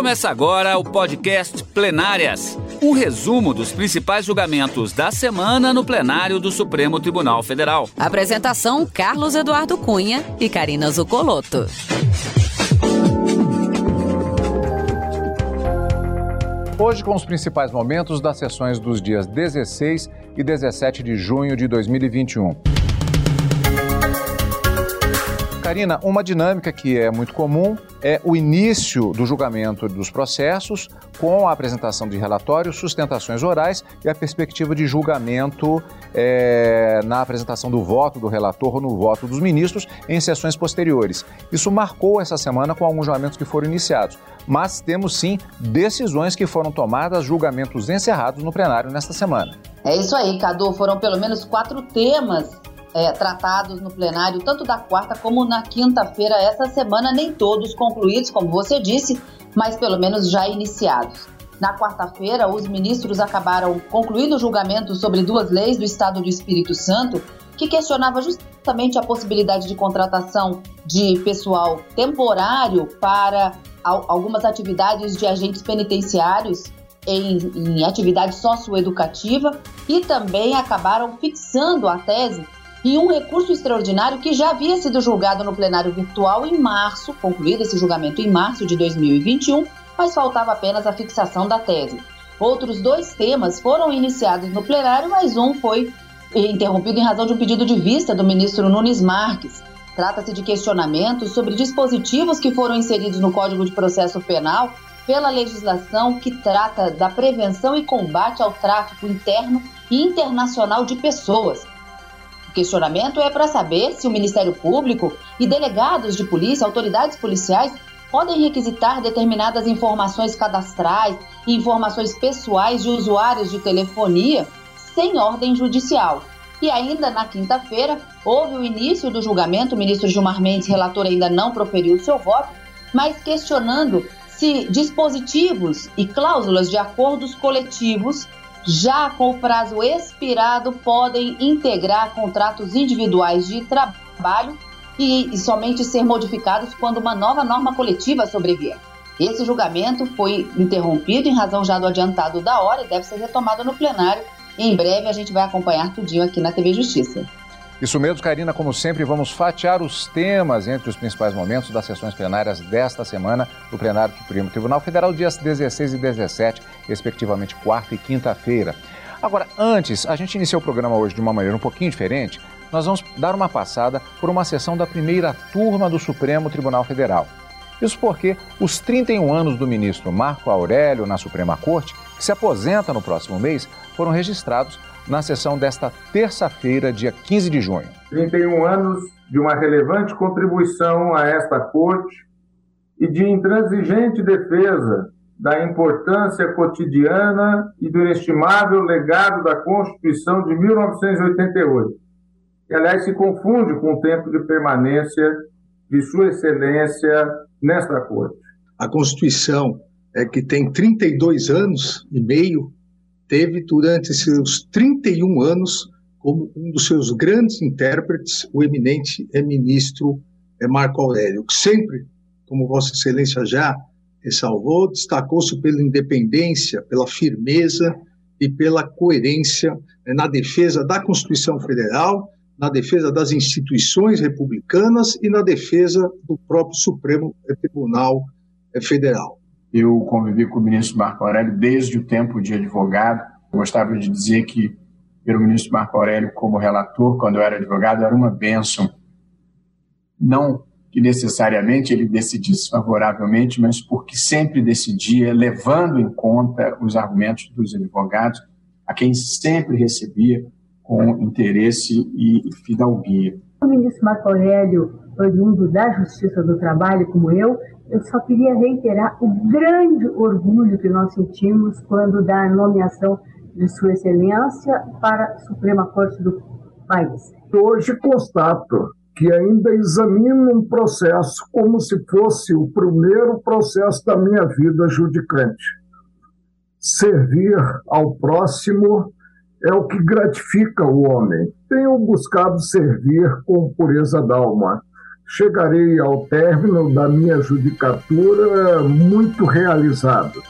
Começa agora o podcast Plenárias um resumo dos principais julgamentos da semana no plenário do Supremo Tribunal Federal. Apresentação: Carlos Eduardo Cunha e Karina Zucolotto. Hoje, com os principais momentos das sessões dos dias 16 e 17 de junho de 2021. Karina, uma dinâmica que é muito comum é o início do julgamento dos processos com a apresentação de relatórios, sustentações orais e a perspectiva de julgamento é, na apresentação do voto do relator ou no voto dos ministros em sessões posteriores. Isso marcou essa semana com alguns julgamentos que foram iniciados, mas temos sim decisões que foram tomadas, julgamentos encerrados no plenário nesta semana. É isso aí, Cadu. Foram pelo menos quatro temas é, tratados no plenário, tanto da quarta como na quinta-feira, essa semana, nem todos concluídos, como você disse, mas pelo menos já iniciados. Na quarta-feira, os ministros acabaram concluindo o julgamento sobre duas leis do Estado do Espírito Santo que questionava justamente a possibilidade de contratação de pessoal temporário para algumas atividades de agentes penitenciários em, em atividade socioeducativa e também acabaram fixando a tese e um recurso extraordinário que já havia sido julgado no plenário virtual em março, concluído esse julgamento em março de 2021, mas faltava apenas a fixação da tese. Outros dois temas foram iniciados no plenário, mas um foi interrompido em razão de um pedido de vista do ministro Nunes Marques. Trata-se de questionamentos sobre dispositivos que foram inseridos no Código de Processo Penal pela legislação que trata da prevenção e combate ao tráfico interno e internacional de pessoas, o questionamento é para saber se o Ministério Público e delegados de polícia, autoridades policiais, podem requisitar determinadas informações cadastrais e informações pessoais de usuários de telefonia sem ordem judicial. E ainda na quinta-feira, houve o início do julgamento, o ministro Gilmar Mendes, relator, ainda não proferiu seu voto, mas questionando se dispositivos e cláusulas de acordos coletivos já com o prazo expirado, podem integrar contratos individuais de trabalho e, e, somente ser modificados quando uma nova norma coletiva sobrevier. Esse julgamento foi interrompido em razão já do adiantado da hora e deve ser retomado no plenário. Em breve a gente vai acompanhar tudinho aqui na TV Justiça. Isso mesmo, Karina, como sempre, vamos fatiar os temas entre os principais momentos das sessões plenárias desta semana do plenário do Supremo Tribunal Federal, dias 16 e 17, respectivamente, quarta e quinta-feira. Agora, antes, a gente iniciou o programa hoje de uma maneira um pouquinho diferente. Nós vamos dar uma passada por uma sessão da primeira turma do Supremo Tribunal Federal. Isso porque os 31 anos do ministro Marco Aurélio na Suprema Corte, que se aposenta no próximo mês, foram registrados na sessão desta terça-feira, dia 15 de junho. 31 anos de uma relevante contribuição a esta Corte e de intransigente defesa da importância cotidiana e do inestimável legado da Constituição de 1988, que, aliás, se confunde com o tempo de permanência de Sua Excelência nesta Corte. A Constituição é que tem 32 anos e meio teve durante seus 31 anos como um dos seus grandes intérpretes o eminente ministro eh, Marco Aurélio, que sempre, como Vossa Excelência já ressalvou, destacou-se pela independência, pela firmeza e pela coerência eh, na defesa da Constituição Federal, na defesa das instituições republicanas e na defesa do próprio Supremo Tribunal eh, Federal. Eu convivi com o ministro Marco Aurélio desde o tempo de advogado. Eu gostava de dizer que pelo ministro Marco Aurélio como relator, quando eu era advogado, era uma bênção. Não que necessariamente ele decidisse favoravelmente, mas porque sempre decidia levando em conta os argumentos dos advogados, a quem sempre recebia com interesse e fidalguia. O ministro Marco Aurélio, oriundo da Justiça do Trabalho, como eu, eu só queria reiterar o grande orgulho que nós sentimos quando da nomeação de Sua Excelência para a Suprema Corte do país. Hoje constato que ainda examino um processo como se fosse o primeiro processo da minha vida judicante. Servir ao próximo é o que gratifica o homem. Tenho buscado servir com pureza d'alma chegarei ao término da minha judicatura muito realizado.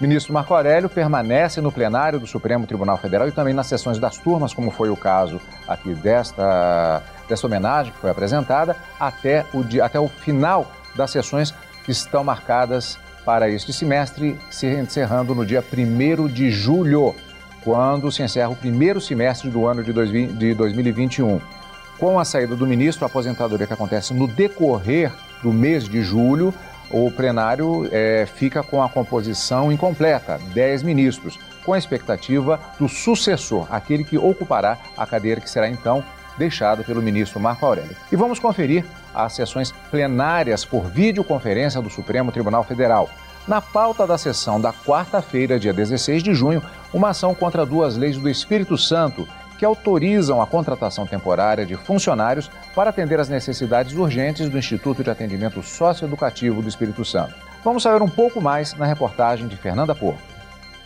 Ministro Marco Aurélio permanece no plenário do Supremo Tribunal Federal e também nas sessões das turmas, como foi o caso aqui desta, desta homenagem que foi apresentada, até o, dia, até o final das sessões que estão marcadas para este semestre, se encerrando no dia 1 de julho, quando se encerra o primeiro semestre do ano de 2021. Com a saída do ministro, a aposentadoria que acontece no decorrer do mês de julho, o plenário é, fica com a composição incompleta, 10 ministros, com a expectativa do sucessor, aquele que ocupará a cadeira que será então deixada pelo ministro Marco Aurélio. E vamos conferir as sessões plenárias por videoconferência do Supremo Tribunal Federal. Na pauta da sessão da quarta-feira, dia 16 de junho, uma ação contra duas leis do Espírito Santo que autorizam a contratação temporária de funcionários para atender às necessidades urgentes do Instituto de Atendimento Socioeducativo do Espírito Santo. Vamos saber um pouco mais na reportagem de Fernanda Porto.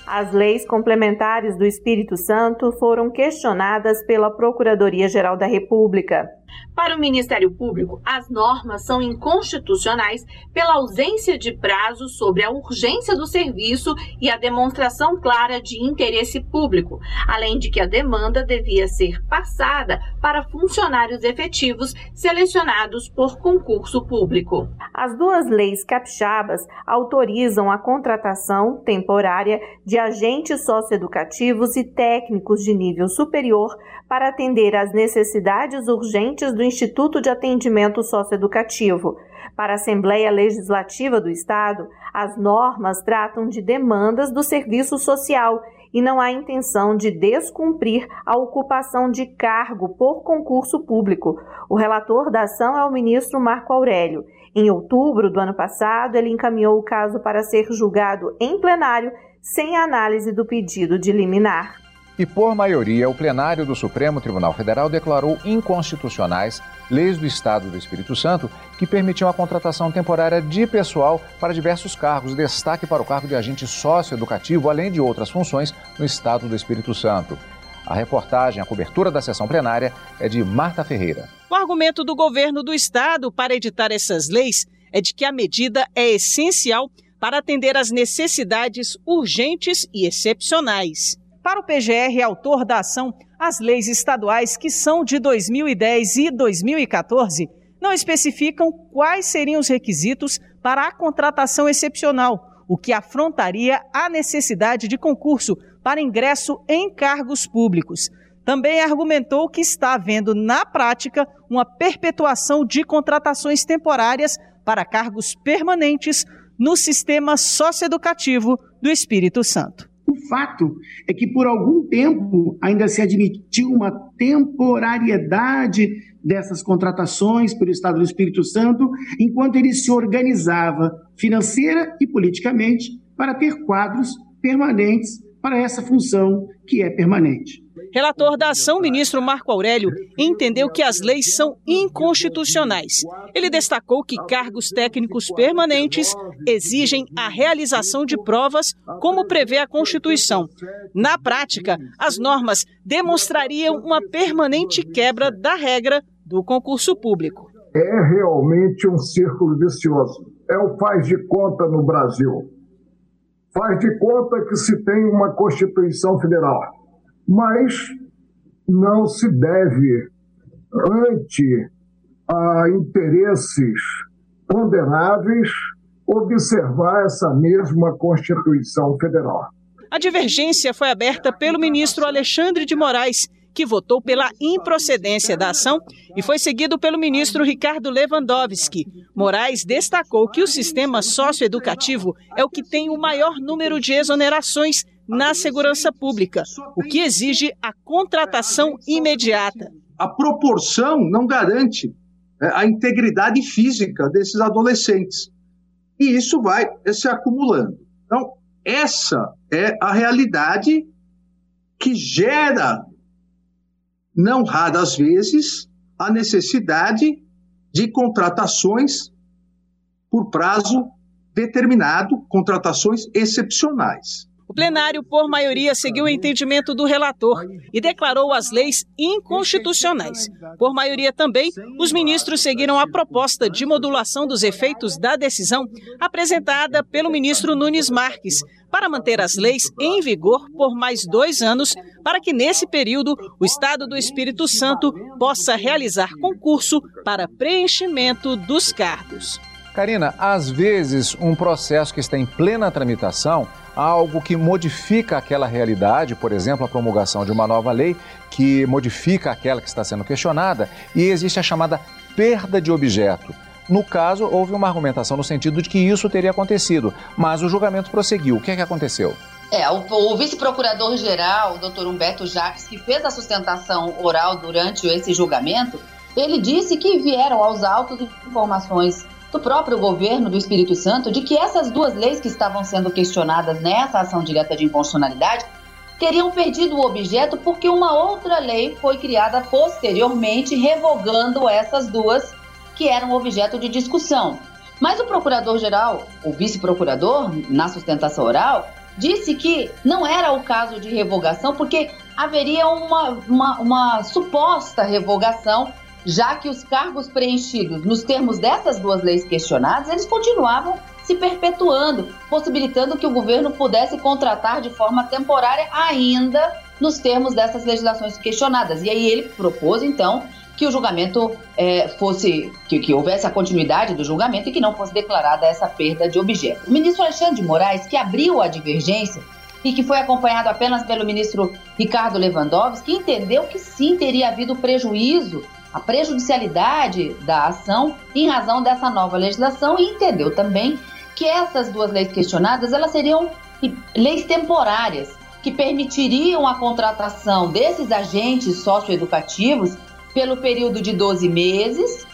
As leis complementares do Espírito Santo foram questionadas pela Procuradoria-Geral da República. Para o Ministério Público, as normas são inconstitucionais pela ausência de prazo sobre a urgência do serviço e a demonstração clara de interesse público, além de que a demanda devia ser passada para funcionários efetivos selecionados por concurso público. As duas leis capixabas autorizam a contratação temporária de agentes socioeducativos e técnicos de nível superior para atender às necessidades urgentes do Instituto de Atendimento Socioeducativo. Para a Assembleia Legislativa do Estado, as normas tratam de demandas do serviço social e não há intenção de descumprir a ocupação de cargo por concurso público. O relator da ação é o ministro Marco Aurélio. Em outubro do ano passado, ele encaminhou o caso para ser julgado em plenário sem análise do pedido de liminar. E por maioria, o plenário do Supremo Tribunal Federal declarou inconstitucionais leis do Estado do Espírito Santo que permitiam a contratação temporária de pessoal para diversos cargos, destaque para o cargo de agente socioeducativo, além de outras funções no Estado do Espírito Santo. A reportagem, a cobertura da sessão plenária é de Marta Ferreira. O argumento do governo do estado para editar essas leis é de que a medida é essencial para atender às necessidades urgentes e excepcionais. Para o PGR, autor da ação, as leis estaduais que são de 2010 e 2014 não especificam quais seriam os requisitos para a contratação excepcional, o que afrontaria a necessidade de concurso para ingresso em cargos públicos. Também argumentou que está havendo, na prática, uma perpetuação de contratações temporárias para cargos permanentes no sistema socioeducativo do Espírito Santo. O fato é que por algum tempo ainda se admitiu uma temporariedade dessas contratações pelo Estado do Espírito Santo, enquanto ele se organizava financeira e politicamente para ter quadros permanentes para essa função que é permanente. Relator da ação, ministro Marco Aurélio, entendeu que as leis são inconstitucionais. Ele destacou que cargos técnicos permanentes exigem a realização de provas, como prevê a Constituição. Na prática, as normas demonstrariam uma permanente quebra da regra do concurso público. É realmente um círculo vicioso. É o faz de conta no Brasil. Faz de conta que se tem uma Constituição Federal mas não se deve, ante a interesses condenáveis, observar essa mesma Constituição Federal. A divergência foi aberta pelo ministro Alexandre de Moraes, que votou pela improcedência da ação, e foi seguido pelo ministro Ricardo Lewandowski. Moraes destacou que o sistema socioeducativo é o que tem o maior número de exonerações na segurança pública, o que exige a contratação imediata. A proporção não garante é, a integridade física desses adolescentes. E isso vai se acumulando. Então, essa é a realidade que gera, não raras vezes, a necessidade de contratações por prazo determinado, contratações excepcionais. O plenário, por maioria, seguiu o entendimento do relator e declarou as leis inconstitucionais. Por maioria também, os ministros seguiram a proposta de modulação dos efeitos da decisão apresentada pelo ministro Nunes Marques para manter as leis em vigor por mais dois anos, para que nesse período o Estado do Espírito Santo possa realizar concurso para preenchimento dos cargos. Karina, às vezes um processo que está em plena tramitação algo que modifica aquela realidade, por exemplo, a promulgação de uma nova lei que modifica aquela que está sendo questionada, e existe a chamada perda de objeto. No caso, houve uma argumentação no sentido de que isso teria acontecido, mas o julgamento prosseguiu. O que é que aconteceu? É, o, o vice-procurador-geral, doutor Humberto Jacques, que fez a sustentação oral durante esse julgamento, ele disse que vieram aos autos informações do próprio governo do Espírito Santo de que essas duas leis que estavam sendo questionadas nessa ação direta de inconstitucionalidade teriam perdido o objeto porque uma outra lei foi criada posteriormente revogando essas duas que eram objeto de discussão. Mas o procurador-geral, o vice-procurador, na sustentação oral, disse que não era o caso de revogação porque haveria uma, uma, uma suposta revogação já que os cargos preenchidos nos termos dessas duas leis questionadas, eles continuavam se perpetuando, possibilitando que o governo pudesse contratar de forma temporária ainda nos termos dessas legislações questionadas. E aí ele propôs, então, que o julgamento é, fosse, que, que, houvesse a continuidade do julgamento e que não fosse declarada essa perda de objeto. O ministro Alexandre de Moraes, que abriu a divergência e que foi acompanhado apenas pelo ministro Ricardo Lewandowski, entendeu que sim teria havido prejuízo a prejudicialidade da ação em razão dessa nova legislação e entendeu também que essas duas leis questionadas elas seriam leis temporárias que permitiriam a contratação desses agentes socioeducativos pelo período de 12 meses,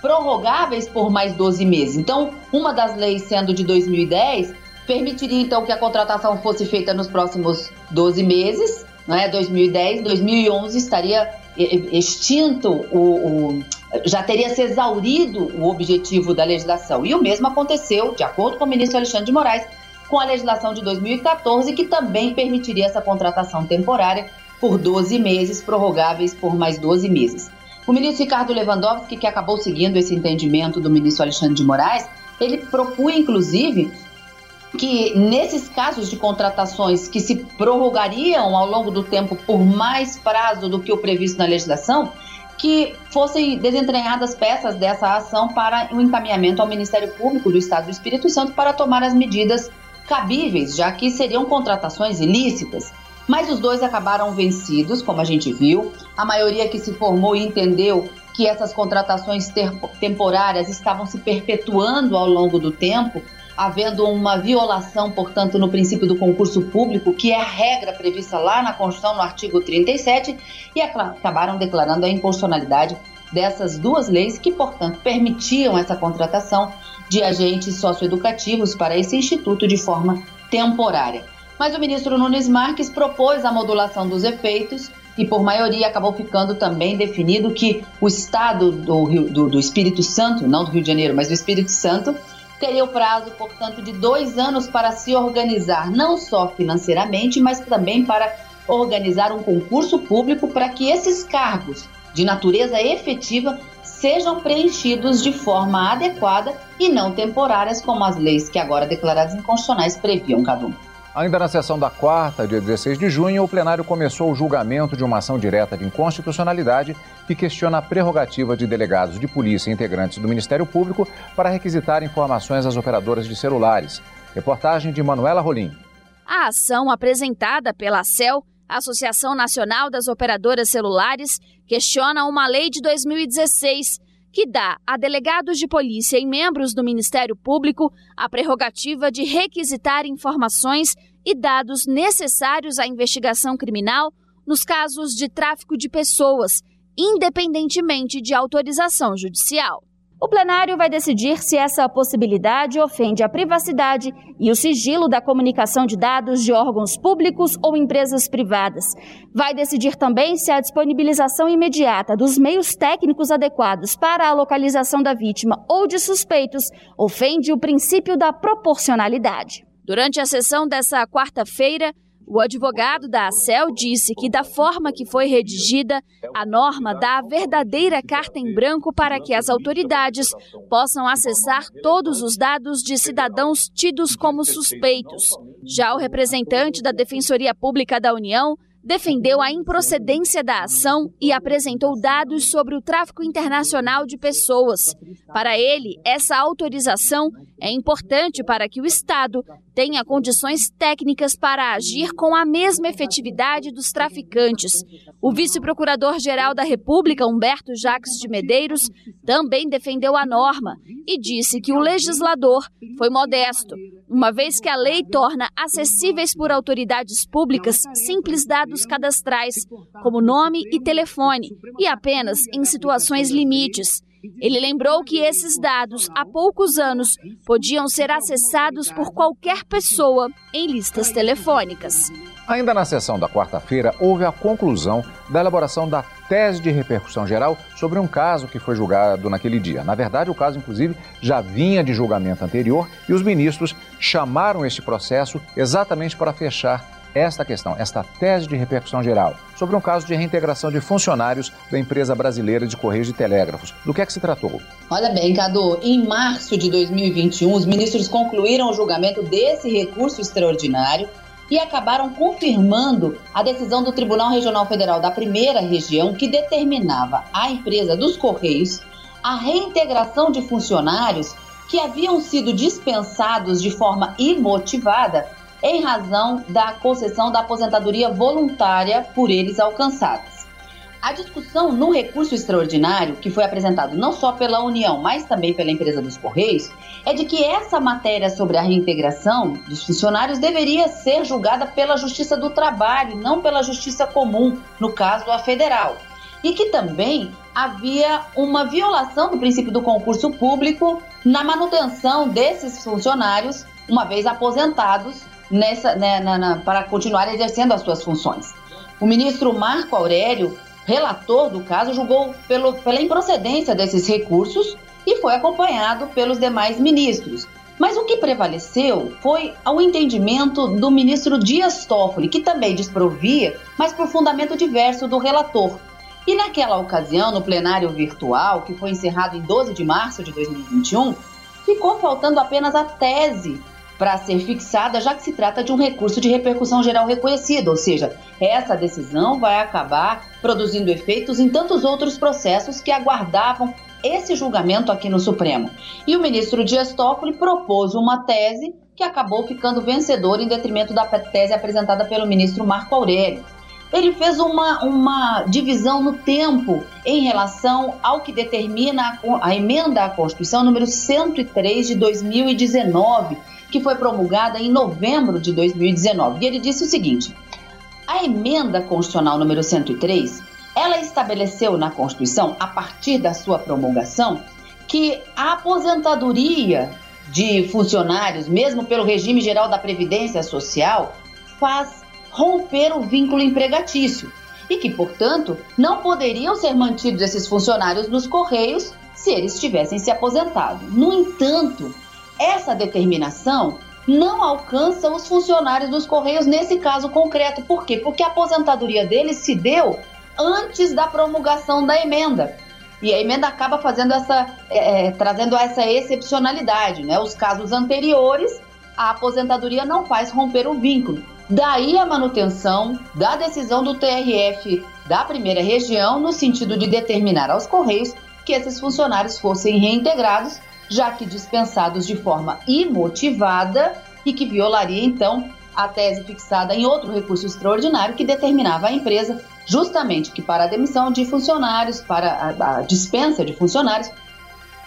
prorrogáveis por mais 12 meses. Então, uma das leis sendo de 2010 permitiria então que a contratação fosse feita nos próximos 12 meses, não é? 2010, 2011 estaria extinto o, o, já teria se exaurido o objetivo da legislação. E o mesmo aconteceu, de acordo com o ministro Alexandre de Moraes, com a legislação de 2014, que também permitiria essa contratação temporária por 12 meses, prorrogáveis por mais 12 meses. O ministro Ricardo Lewandowski, que acabou seguindo esse entendimento do ministro Alexandre de Moraes, ele propunha, inclusive, que nesses casos de contratações que se prorrogariam ao longo do tempo por mais prazo do que o previsto na legislação, que fossem desentranhadas peças dessa ação para o um encaminhamento ao Ministério Público do Estado do Espírito Santo para tomar as medidas cabíveis, já que seriam contratações ilícitas. Mas os dois acabaram vencidos, como a gente viu. A maioria que se formou entendeu que essas contratações temporárias estavam se perpetuando ao longo do tempo havendo uma violação, portanto, no princípio do concurso público, que é a regra prevista lá na Constituição, no artigo 37, e acabaram declarando a inconstitucionalidade dessas duas leis que, portanto, permitiam essa contratação de agentes socioeducativos para esse instituto de forma temporária. Mas o ministro Nunes Marques propôs a modulação dos efeitos e, por maioria, acabou ficando também definido que o Estado do, Rio, do, do Espírito Santo, não do Rio de Janeiro, mas do Espírito Santo, teria o prazo, portanto, de dois anos para se organizar, não só financeiramente, mas também para organizar um concurso público para que esses cargos de natureza efetiva sejam preenchidos de forma adequada e não temporárias, como as leis que agora declaradas inconstitucionais previam cada um. Ainda na sessão da quarta, dia 16 de junho, o plenário começou o julgamento de uma ação direta de inconstitucionalidade que questiona a prerrogativa de delegados de polícia integrantes do Ministério Público para requisitar informações às operadoras de celulares. Reportagem de Manuela Rolim. A ação apresentada pela ACEL, Associação Nacional das Operadoras Celulares, questiona uma lei de 2016 que dá a delegados de polícia e membros do Ministério Público a prerrogativa de requisitar informações e dados necessários à investigação criminal nos casos de tráfico de pessoas, independentemente de autorização judicial. O plenário vai decidir se essa possibilidade ofende a privacidade e o sigilo da comunicação de dados de órgãos públicos ou empresas privadas. Vai decidir também se a disponibilização imediata dos meios técnicos adequados para a localização da vítima ou de suspeitos ofende o princípio da proporcionalidade. Durante a sessão dessa quarta-feira, o advogado da ACEL disse que, da forma que foi redigida, a norma dá a verdadeira carta em branco para que as autoridades possam acessar todos os dados de cidadãos tidos como suspeitos. Já o representante da Defensoria Pública da União defendeu a improcedência da ação e apresentou dados sobre o tráfico internacional de pessoas. Para ele, essa autorização é importante para que o Estado tenha condições técnicas para agir com a mesma efetividade dos traficantes. O vice-procurador-geral da República, Humberto Jacques de Medeiros, também defendeu a norma e disse que o legislador foi modesto, uma vez que a lei torna acessíveis por autoridades públicas simples dados cadastrais, como nome e telefone, e apenas em situações limites. Ele lembrou que esses dados, há poucos anos, podiam ser acessados por qualquer pessoa em listas telefônicas. Ainda na sessão da quarta-feira, houve a conclusão da elaboração da tese de repercussão geral sobre um caso que foi julgado naquele dia. Na verdade, o caso, inclusive, já vinha de julgamento anterior e os ministros chamaram este processo exatamente para fechar esta questão, esta tese de repercussão geral, sobre um caso de reintegração de funcionários da empresa brasileira de Correios e Telégrafos. Do que é que se tratou? Olha bem, Cadu, em março de 2021, os ministros concluíram o julgamento desse recurso extraordinário e acabaram confirmando a decisão do Tribunal Regional Federal da Primeira Região que determinava à empresa dos Correios a reintegração de funcionários que haviam sido dispensados de forma imotivada em razão da concessão da aposentadoria voluntária por eles alcançadas. A discussão no recurso extraordinário, que foi apresentado não só pela União, mas também pela empresa dos Correios, é de que essa matéria sobre a reintegração dos funcionários deveria ser julgada pela Justiça do Trabalho, não pela Justiça Comum, no caso a federal. E que também havia uma violação do princípio do concurso público na manutenção desses funcionários, uma vez aposentados, nessa, né, na, na, para continuar exercendo as suas funções. O ministro Marco Aurélio, relator do caso, julgou pelo, pela improcedência desses recursos e foi acompanhado pelos demais ministros. Mas o que prevaleceu foi o entendimento do ministro Dias Toffoli, que também desprovia, mas por fundamento diverso do relator. E naquela ocasião, no plenário virtual, que foi encerrado em 12 de março de 2021, ficou faltando apenas a tese para ser fixada, já que se trata de um recurso de repercussão geral reconhecido, ou seja, essa decisão vai acabar produzindo efeitos em tantos outros processos que aguardavam esse julgamento aqui no Supremo. E o ministro Dias Toffoli propôs uma tese que acabou ficando vencedora em detrimento da tese apresentada pelo ministro Marco Aurélio. Ele fez uma, uma divisão no tempo em relação ao que determina a, a emenda à Constituição número 103 de 2019, que foi promulgada em novembro de 2019. E ele disse o seguinte: a emenda constitucional número 103, ela estabeleceu na Constituição, a partir da sua promulgação, que a aposentadoria de funcionários, mesmo pelo regime geral da Previdência Social, faz romper o vínculo empregatício e que, portanto, não poderiam ser mantidos esses funcionários nos Correios se eles tivessem se aposentado. No entanto, essa determinação não alcança os funcionários dos Correios nesse caso concreto. Por quê? Porque a aposentadoria deles se deu antes da promulgação da emenda. E a emenda acaba fazendo essa, é, é, trazendo essa excepcionalidade, né? Os casos anteriores, a aposentadoria não faz romper o vínculo. Daí a manutenção da decisão do TRF da primeira região, no sentido de determinar aos Correios que esses funcionários fossem reintegrados já que dispensados de forma imotivada e que violaria então a tese fixada em outro recurso extraordinário que determinava à empresa justamente que para a demissão de funcionários, para a, dispensa de funcionários,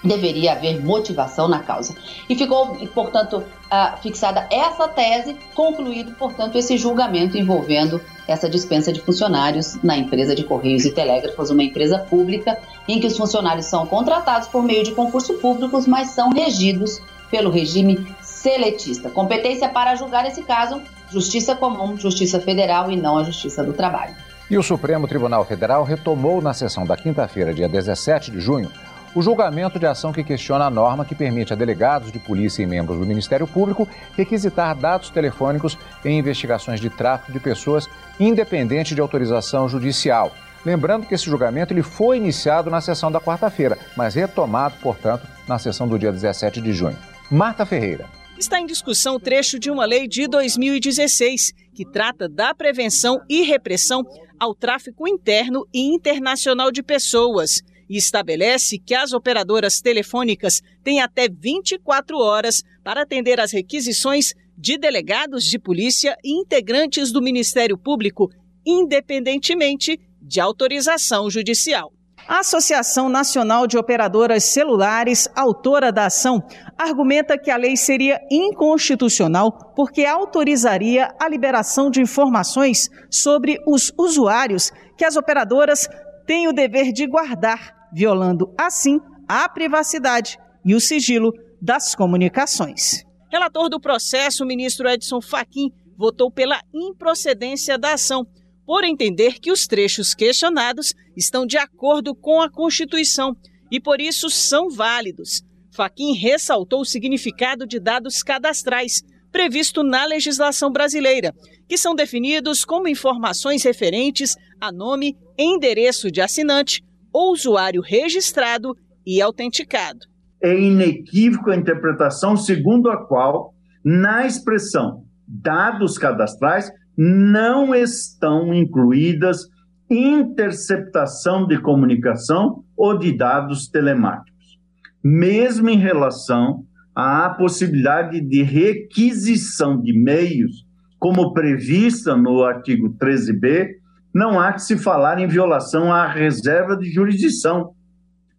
deveria haver motivação na causa. E ficou, portanto, uh, fixada essa tese, concluído, portanto, esse julgamento envolvendo essa dispensa de funcionários na empresa de Correios e Telégrafos, uma empresa pública em que os funcionários são contratados por meio de concurso públicos, mas são regidos pelo regime seletista. Competência para julgar esse caso, Justiça Comum, Justiça Federal e não a Justiça do Trabalho. E o Supremo Tribunal Federal retomou na sessão da quinta-feira, dia 17 de junho, o julgamento de ação que questiona a norma que permite a delegados de polícia e membros do Ministério Público requisitar dados telefônicos em investigações de tráfico de pessoas, independente de autorização judicial. Lembrando que esse julgamento ele foi iniciado na sessão da quarta-feira, mas retomado, portanto, na sessão do dia 17 de junho. Marta Ferreira. Está em discussão o trecho de uma lei de 2016 que trata da prevenção e repressão ao tráfico interno e internacional de pessoas e estabelece que as operadoras telefônicas têm até 24 horas para atender às requisições de delegados de polícia e integrantes do Ministério Público, independentemente de autorização judicial. A Associação Nacional de Operadoras Celulares, autora da ação, argumenta que a lei seria inconstitucional porque autorizaria a liberação de informações sobre os usuários que as operadoras têm o dever de guardar, violando assim a privacidade e o sigilo das comunicações. Relator do processo, o ministro Edson Fachin votou pela improcedência da ação por entender que os trechos questionados estão de acordo com a Constituição e por isso são válidos. Faquim ressaltou o significado de dados cadastrais previsto na legislação brasileira, que são definidos como informações referentes a nome, endereço de assinante ou usuário registrado e autenticado. É inequívoca a interpretação segundo a qual, na expressão dados cadastrais, não estão incluídas interceptação de comunicação ou de dados telemáticos, mesmo em relação à possibilidade de requisição de meios, como prevista no artigo 13b, não há que se falar em violação à reserva de jurisdição,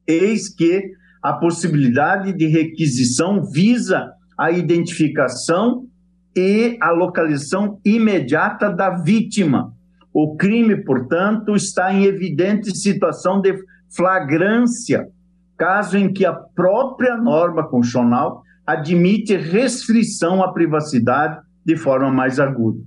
eis que a possibilidade de requisição visa a identificação e a localização imediata da vítima. O crime, portanto, está em evidente situação de flagrância, caso em que a própria norma constitucional admite restrição à privacidade de forma mais aguda.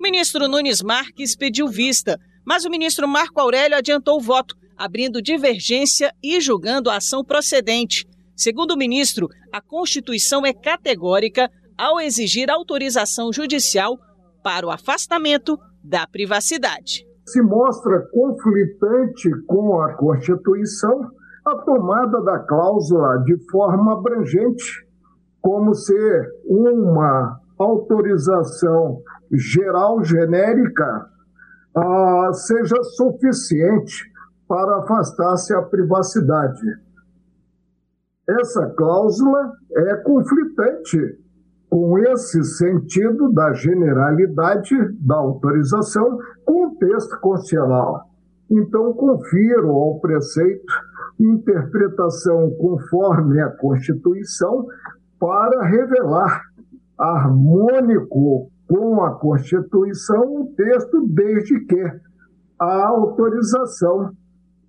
O ministro Nunes Marques pediu vista, mas o ministro Marco Aurélio adiantou o voto, abrindo divergência e julgando a ação procedente. Segundo o ministro, a Constituição é categórica ao exigir autorização judicial para o afastamento da privacidade. Se mostra conflitante com a Constituição a tomada da cláusula de forma abrangente, como se uma autorização geral genérica ah, seja suficiente para afastar-se a privacidade. Essa cláusula é conflitante com esse sentido da generalidade da autorização com o texto constitucional. Então, confiro ao preceito interpretação conforme a Constituição para revelar harmônico com a Constituição o texto, desde que a autorização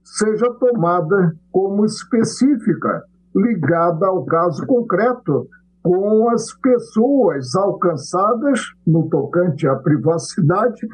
seja tomada como específica, ligada ao caso concreto com as pessoas alcançadas no tocante à privacidade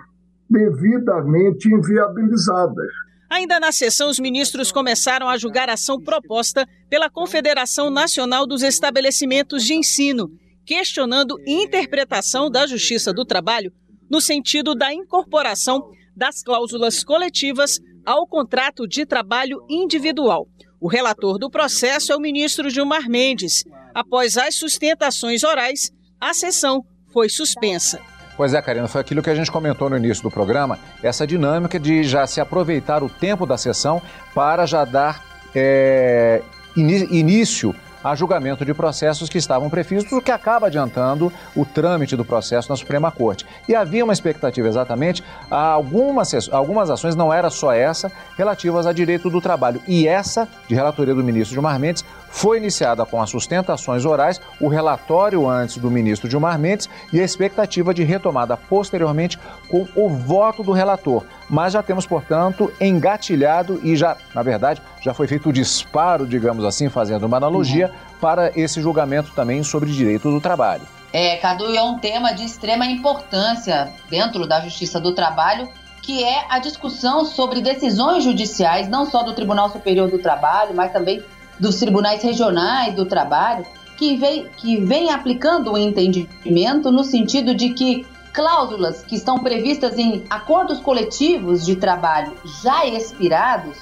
devidamente inviabilizadas. Ainda na sessão, os ministros começaram a julgar a ação proposta pela Confederação Nacional dos Estabelecimentos de Ensino, questionando interpretação da Justiça do Trabalho no sentido da incorporação das cláusulas coletivas ao contrato de trabalho individual. O relator do processo é o ministro Gilmar Mendes. Após as sustentações orais, a sessão foi suspensa. Pois é, Karina, foi aquilo que a gente comentou no início do programa, essa dinâmica de já se aproveitar o tempo da sessão para já dar é, início a julgamento de processos que estavam previstos, o que acaba adiantando o trâmite do processo na Suprema Corte. E havia uma expectativa exatamente algumas, algumas ações, não era só essa, relativas a direito do trabalho. E essa, de relatoria do ministro Gilmar Mendes, foi iniciada com as sustentações orais, o relatório antes do ministro Gilmar Mendes e a expectativa de retomada posteriormente com o voto do relator. Mas já temos, portanto, engatilhado e já, na verdade, já foi feito o disparo, digamos assim, fazendo uma analogia, para esse julgamento também sobre direito do trabalho. É, Cadu, é um tema de extrema importância dentro da Justiça do Trabalho, que é a discussão sobre decisões judiciais, não só do Tribunal Superior do Trabalho, mas também dos tribunais regionais do trabalho, que vem, que vem aplicando o entendimento no sentido de que cláusulas que estão previstas em acordos coletivos de trabalho já expirados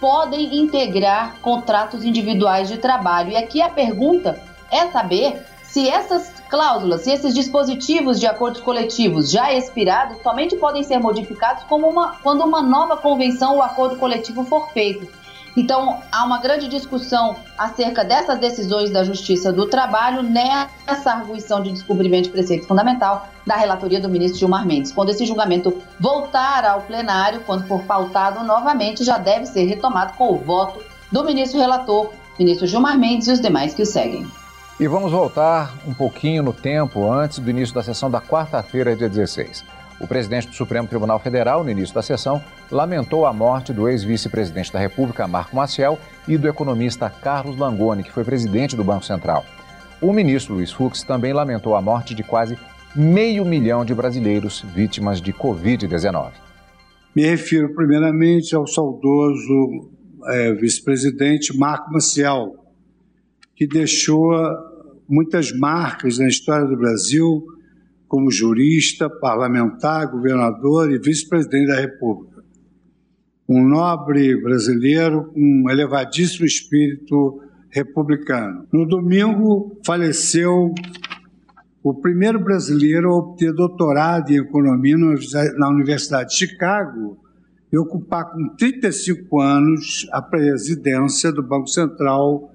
podem integrar contratos individuais de trabalho. E aqui a pergunta é saber se essas cláusulas, se esses dispositivos de acordos coletivos já expirados somente podem ser modificados como uma, quando uma nova convenção ou acordo coletivo for feito. Então, há uma grande discussão acerca dessas decisões da Justiça do Trabalho nessa arguição de descobrimento de preceito fundamental da relatoria do ministro Gilmar Mendes. Quando esse julgamento voltar ao plenário, quando for pautado novamente, já deve ser retomado com o voto do ministro relator, ministro Gilmar Mendes e os demais que o seguem. E vamos voltar um pouquinho no tempo antes do início da sessão da quarta-feira, dia 16. O presidente do Supremo Tribunal Federal, no início da sessão, lamentou a morte do ex-vice-presidente da República, Marco Maciel, e do economista Carlos Langoni, que foi presidente do Banco Central. O ministro Luiz Fux também lamentou a morte de quase meio milhão de brasileiros vítimas de Covid-19. Me refiro primeiramente ao saudoso é, vice-presidente Marco Maciel, que deixou muitas marcas na história do Brasil como jurista, parlamentar, governador e vice-presidente da República. Um nobre brasileiro com um elevadíssimo espírito republicano. No domingo, faleceu o primeiro brasileiro a obter doutorado em economia na Universidade de Chicago e ocupar com 35 anos a presidência do Banco Central,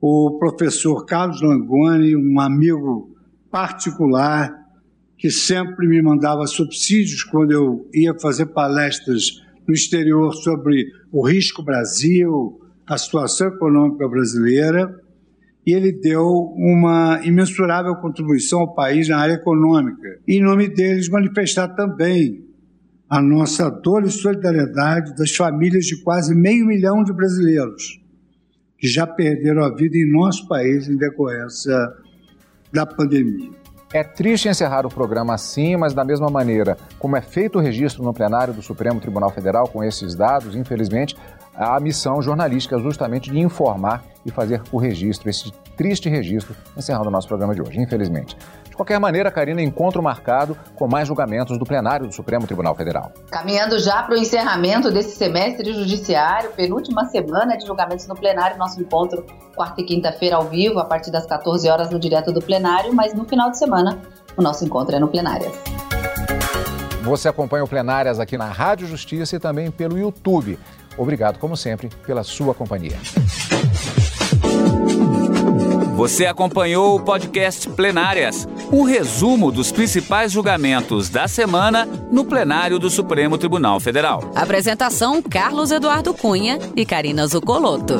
o professor Carlos Langoni, um amigo particular que sempre me mandava subsídios quando eu ia fazer palestras no exterior sobre o risco Brasil, a situação econômica brasileira, e ele deu uma imensurável contribuição ao país na área econômica. Em nome deles, manifestar também a nossa dor e solidariedade das famílias de quase meio milhão de brasileiros que já perderam a vida em nosso país em decorrência da pandemia. É triste encerrar o programa assim, mas da mesma maneira como é feito o registro no plenário do Supremo Tribunal Federal com esses dados, infelizmente, a missão jornalística é justamente de informar e fazer o registro, esse triste registro, encerrando o nosso programa de hoje, infelizmente. De qualquer maneira, Karina, encontro marcado com mais julgamentos do plenário do Supremo Tribunal Federal. Caminhando já para o encerramento desse semestre judiciário, penúltima semana de julgamentos no plenário, nosso encontro quarta e quinta-feira ao vivo, a partir das 14 horas no direto do plenário, mas no final de semana o nosso encontro é no Plenárias. Você acompanha o Plenárias aqui na Rádio Justiça e também pelo YouTube. Obrigado, como sempre, pela sua companhia. Você acompanhou o podcast Plenárias, um resumo dos principais julgamentos da semana no plenário do Supremo Tribunal Federal. Apresentação: Carlos Eduardo Cunha e Karina Zucolotto.